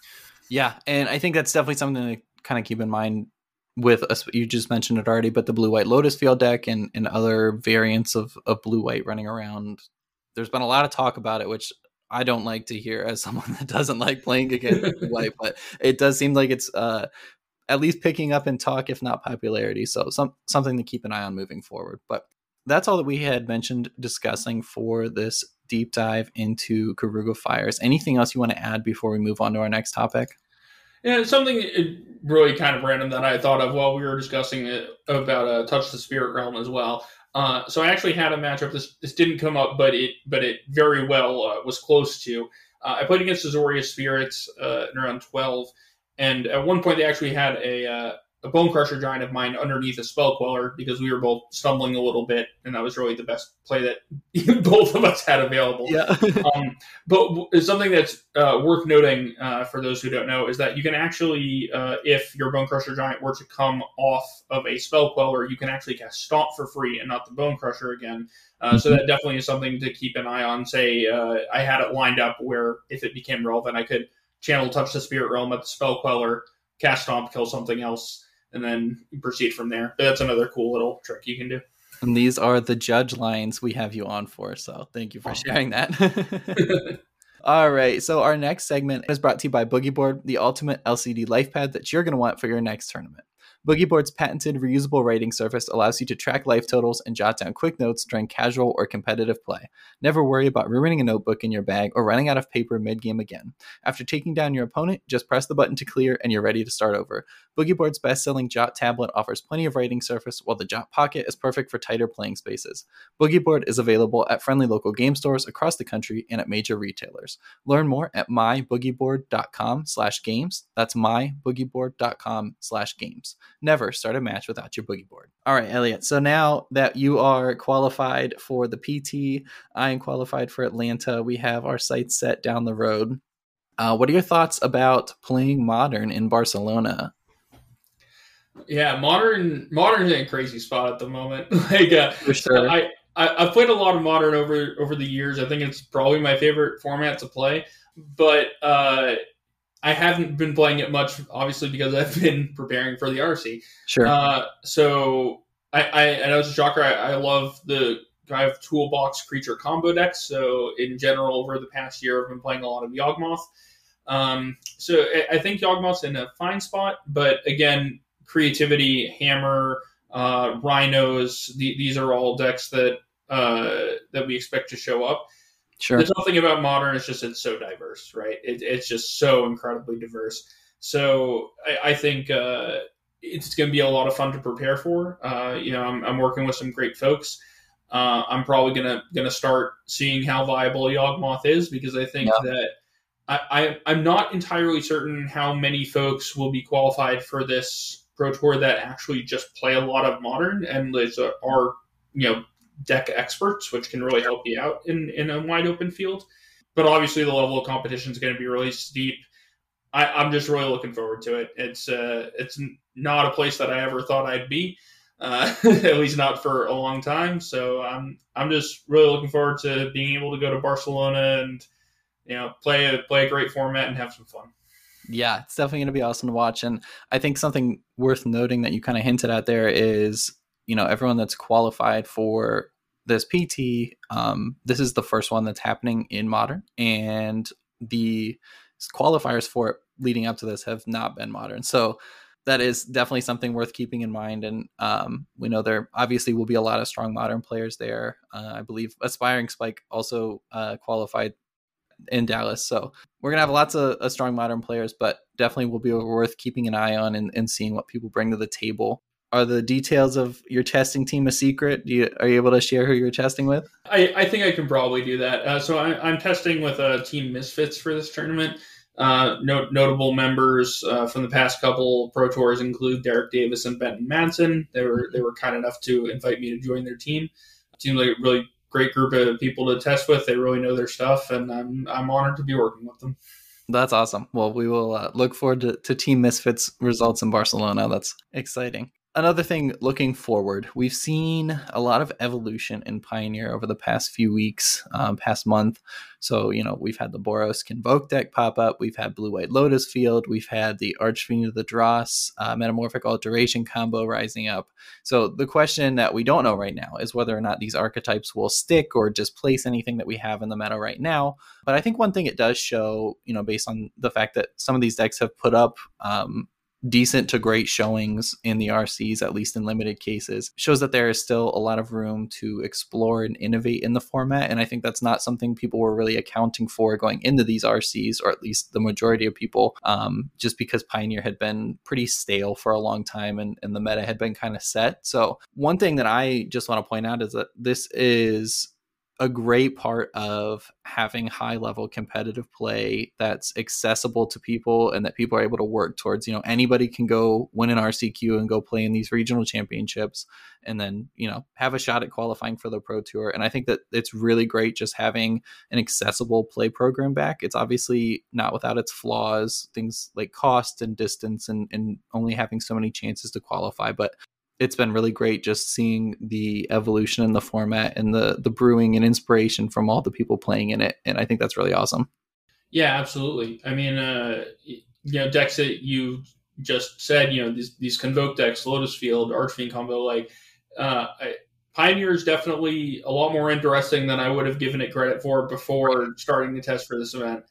Yeah, and I think that's definitely something to kind of keep in mind with us. You just mentioned it already, but the blue white Lotus Field deck and, and other variants of, of blue white running around. There's been a lot of talk about it, which I don't like to hear as someone that doesn't like playing against white, but it does seem like it's uh, at least picking up in talk, if not popularity. So some something to keep an eye on moving forward. But that's all that we had mentioned discussing for this deep dive into Keruga Fires. Anything else you want to add before we move on to our next topic? Yeah, something really kind of random that I thought of while we were discussing it about uh, Touch the Spirit Realm as well. Uh, so I actually had a matchup. This this didn't come up, but it but it very well uh, was close to. Uh, I played against Azorius Spirits uh, in around twelve, and at one point they actually had a uh, a Bonecrusher Giant of mine underneath a spell queller because we were both stumbling a little bit, and that was really the best play that both of us had available. Yeah. um, but something that's uh, worth noting uh, for those who don't know is that you can actually, uh, if your Bonecrusher Giant were to come off of a spell queller, you can actually cast stomp for free and not the Bonecrusher again. Uh, so mm-hmm. that definitely is something to keep an eye on. Say uh, I had it lined up where if it became relevant, I could channel touch the spirit realm at the spell queller, cast stomp, kill something else and then proceed from there. But that's another cool little trick you can do. And these are the judge lines we have you on for. So thank you for sharing that. All right. So our next segment is brought to you by Boogie Board, the ultimate LCD life pad that you're going to want for your next tournament. Boogie Board's patented reusable writing surface allows you to track life totals and jot down quick notes during casual or competitive play. Never worry about ruining a notebook in your bag or running out of paper mid game again. After taking down your opponent, just press the button to clear and you're ready to start over. Boogie Board's best selling Jot tablet offers plenty of writing surface, while the Jot Pocket is perfect for tighter playing spaces. Boogie Board is available at friendly local game stores across the country and at major retailers. Learn more at myboogieboard.com slash games. That's myboogieboard.com slash games. Never start a match without your boogie board. All right, Elliot. So now that you are qualified for the PT, I am qualified for Atlanta. We have our sights set down the road. Uh, what are your thoughts about playing modern in Barcelona? Yeah, modern modern's in a crazy spot at the moment. like, uh, For sure. I, I I've played a lot of modern over over the years. I think it's probably my favorite format to play, but uh, I haven't been playing it much, obviously because I've been preparing for the RC. Sure. Uh, so I, I, I know it's a shocker. I, I love the I have toolbox creature combo decks. So in general, over the past year, I've been playing a lot of Yawgmoth. Um, so I, I think Yawgmoth's in a fine spot, but again, creativity, hammer, uh, rhinos. The, these are all decks that uh, that we expect to show up. Sure. There's nothing about modern. It's just it's so diverse, right? It, it's just so incredibly diverse. So I, I think uh, it's going to be a lot of fun to prepare for. Uh, you know, I'm, I'm working with some great folks. Uh, I'm probably gonna gonna start seeing how viable Yawgmoth is because I think Yeah. that I, I I'm not entirely certain how many folks will be qualified for this pro tour that actually just play a lot of modern and are you know deck experts, which can really help you out in in a wide open field. But obviously, the level of competition is going to be really steep. I, I'm just really looking forward to it. It's uh, it's not a place that I ever thought I'd be, uh, at least not for a long time. So I'm I'm just really looking forward to being able to go to Barcelona and you know play a play a great format and have some fun. Yeah, it's definitely going to be awesome to watch. And I think something worth noting that you kind of hinted at there is, you know, everyone that's qualified for this PT, um, this is the first one that's happening in modern, and the qualifiers for it leading up to this have not been modern. So that is definitely something worth keeping in mind. And um, we know there obviously will be a lot of strong modern players there. Uh, I believe Aspiring Spike also uh, qualified in Dallas. So we're gonna have lots of, of strong modern players, but definitely will be worth keeping an eye on and, and seeing what people bring to the table. Are the details of your testing team a secret? Do you, are you able to share who you're testing with? I, I think I can probably do that. Uh, so I, I'm testing with a team Misfits for this tournament. Uh, no, notable members uh, from the past couple pro tours include Derek Davis and Benton Madsen. They were they were kind enough to invite me to join their team. Seems like a really great group of people to test with. They really know their stuff, and I'm I'm honored to be working with them. That's awesome. Well, we will uh, look forward to, to Team Misfits results in Barcelona. That's exciting. Another thing looking forward, we've seen a lot of evolution in Pioneer over the past few weeks, um, past month. So, you know, we've had the Boros Convoke deck pop up, we've had Blue White Lotus Field, we've had the Archfiend of the Dross uh, Metamorphic Alteration combo rising up. So, the question that we don't know right now is whether or not these archetypes will stick or displace anything that we have in the meta right now. But I think one thing it does show, you know, based on the fact that some of these decks have put up um, decent to great showings in the RCs, at least in limited cases, shows that there is still a lot of room to explore and innovate in the format. And I think that's not something people were really accounting for going into these RCs, or at least the majority of people, um, just because Pioneer had been pretty stale for a long time and, and the meta had been kind of set. So, one thing that I just want to point out is that this is a great part of having high level competitive play that's accessible to people and that people are able to work towards you know anybody can go win an rcq and go play in these regional championships and then you know have a shot at qualifying for the pro tour. And i think that it's really great just having an accessible play program back. It's obviously not without its flaws things like cost and distance and, and only having so many chances to qualify but it's been really great just seeing the evolution in the format and the the brewing and inspiration from all the people playing in it and i think that's really awesome Yeah, absolutely. I mean, uh, you know, decks that you just said, you know, these these convoke decks, Lotus Field, Archfiend combo, like uh, I, Pioneer is definitely a lot more interesting than I would have given it credit for before starting the test for this event.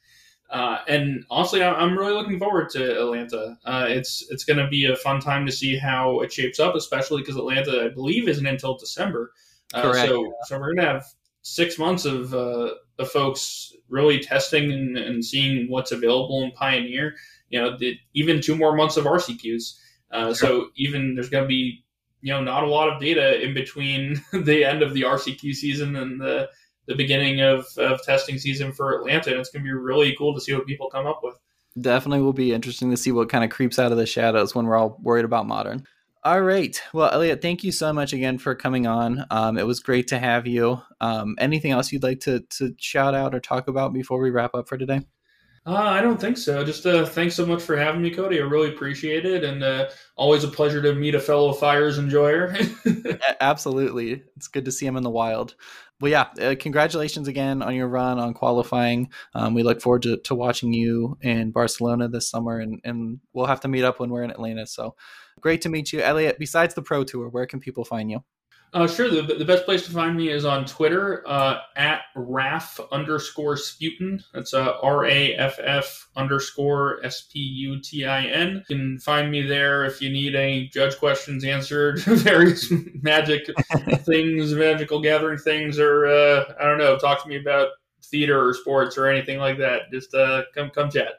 Uh, and honestly, I'm really looking forward to Atlanta. Uh, it's it's going to be a fun time to see how it shapes up, especially because Atlanta, I believe, isn't until December. Uh, Correct. So, so we're going to have six months of uh, of folks really testing and, and, seeing what's available in Pioneer. You know, the, even two more months of RCQs. Uh, sure. So even there's going to be you know not a lot of data in between the end of the RCQ season and the the beginning of, of testing season for Atlanta. And it's going to be really cool to see what people come up with. Definitely will be interesting to see what kind of creeps out of the shadows when we're all worried about modern. All right. Well, Elliot, thank you so much again for coming on. Um, it was great to have you. Um, anything else you'd like to, to shout out or talk about before we wrap up for today? Uh, I don't think so. Just uh, thanks so much for having me, Cody. I really appreciate it, and uh, always a pleasure to meet a fellow fires enjoyer. Absolutely, it's good to see him in the wild. Well, yeah, uh, congratulations again on your run on qualifying. Um, we look forward to, to watching you in Barcelona this summer, and, and we'll have to meet up when we're in Atlanta. So great to meet you, Elliot. Besides the Pro Tour, where can people find you? Uh, sure. The, the best place to find me is on Twitter uh, at Raff underscore Sputin. That's uh, R A F F underscore S P U T I N. You can find me there if you need any judge questions answered, various magic things, magical gathering things, or uh, I don't know, talk to me about theater or sports or anything like that. Just uh, come come chat.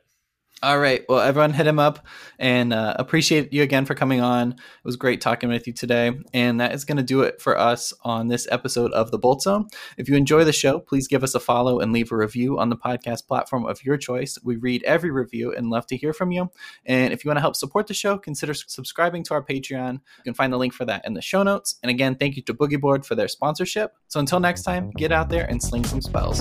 All right. Well, everyone hit him up and uh, appreciate you again for coming on. It was great talking with you today. And that is going to do it for us on this episode of The Bolt Zone. If you enjoy the show, please give us a follow and leave a review on the podcast platform of your choice. We read every review and love to hear from you. And if you want to help support the show, consider subscribing to our Patreon. You can find the link for that in the show notes. And again, thank you to Boogie Board for their sponsorship. So until next time, get out there and sling some spells.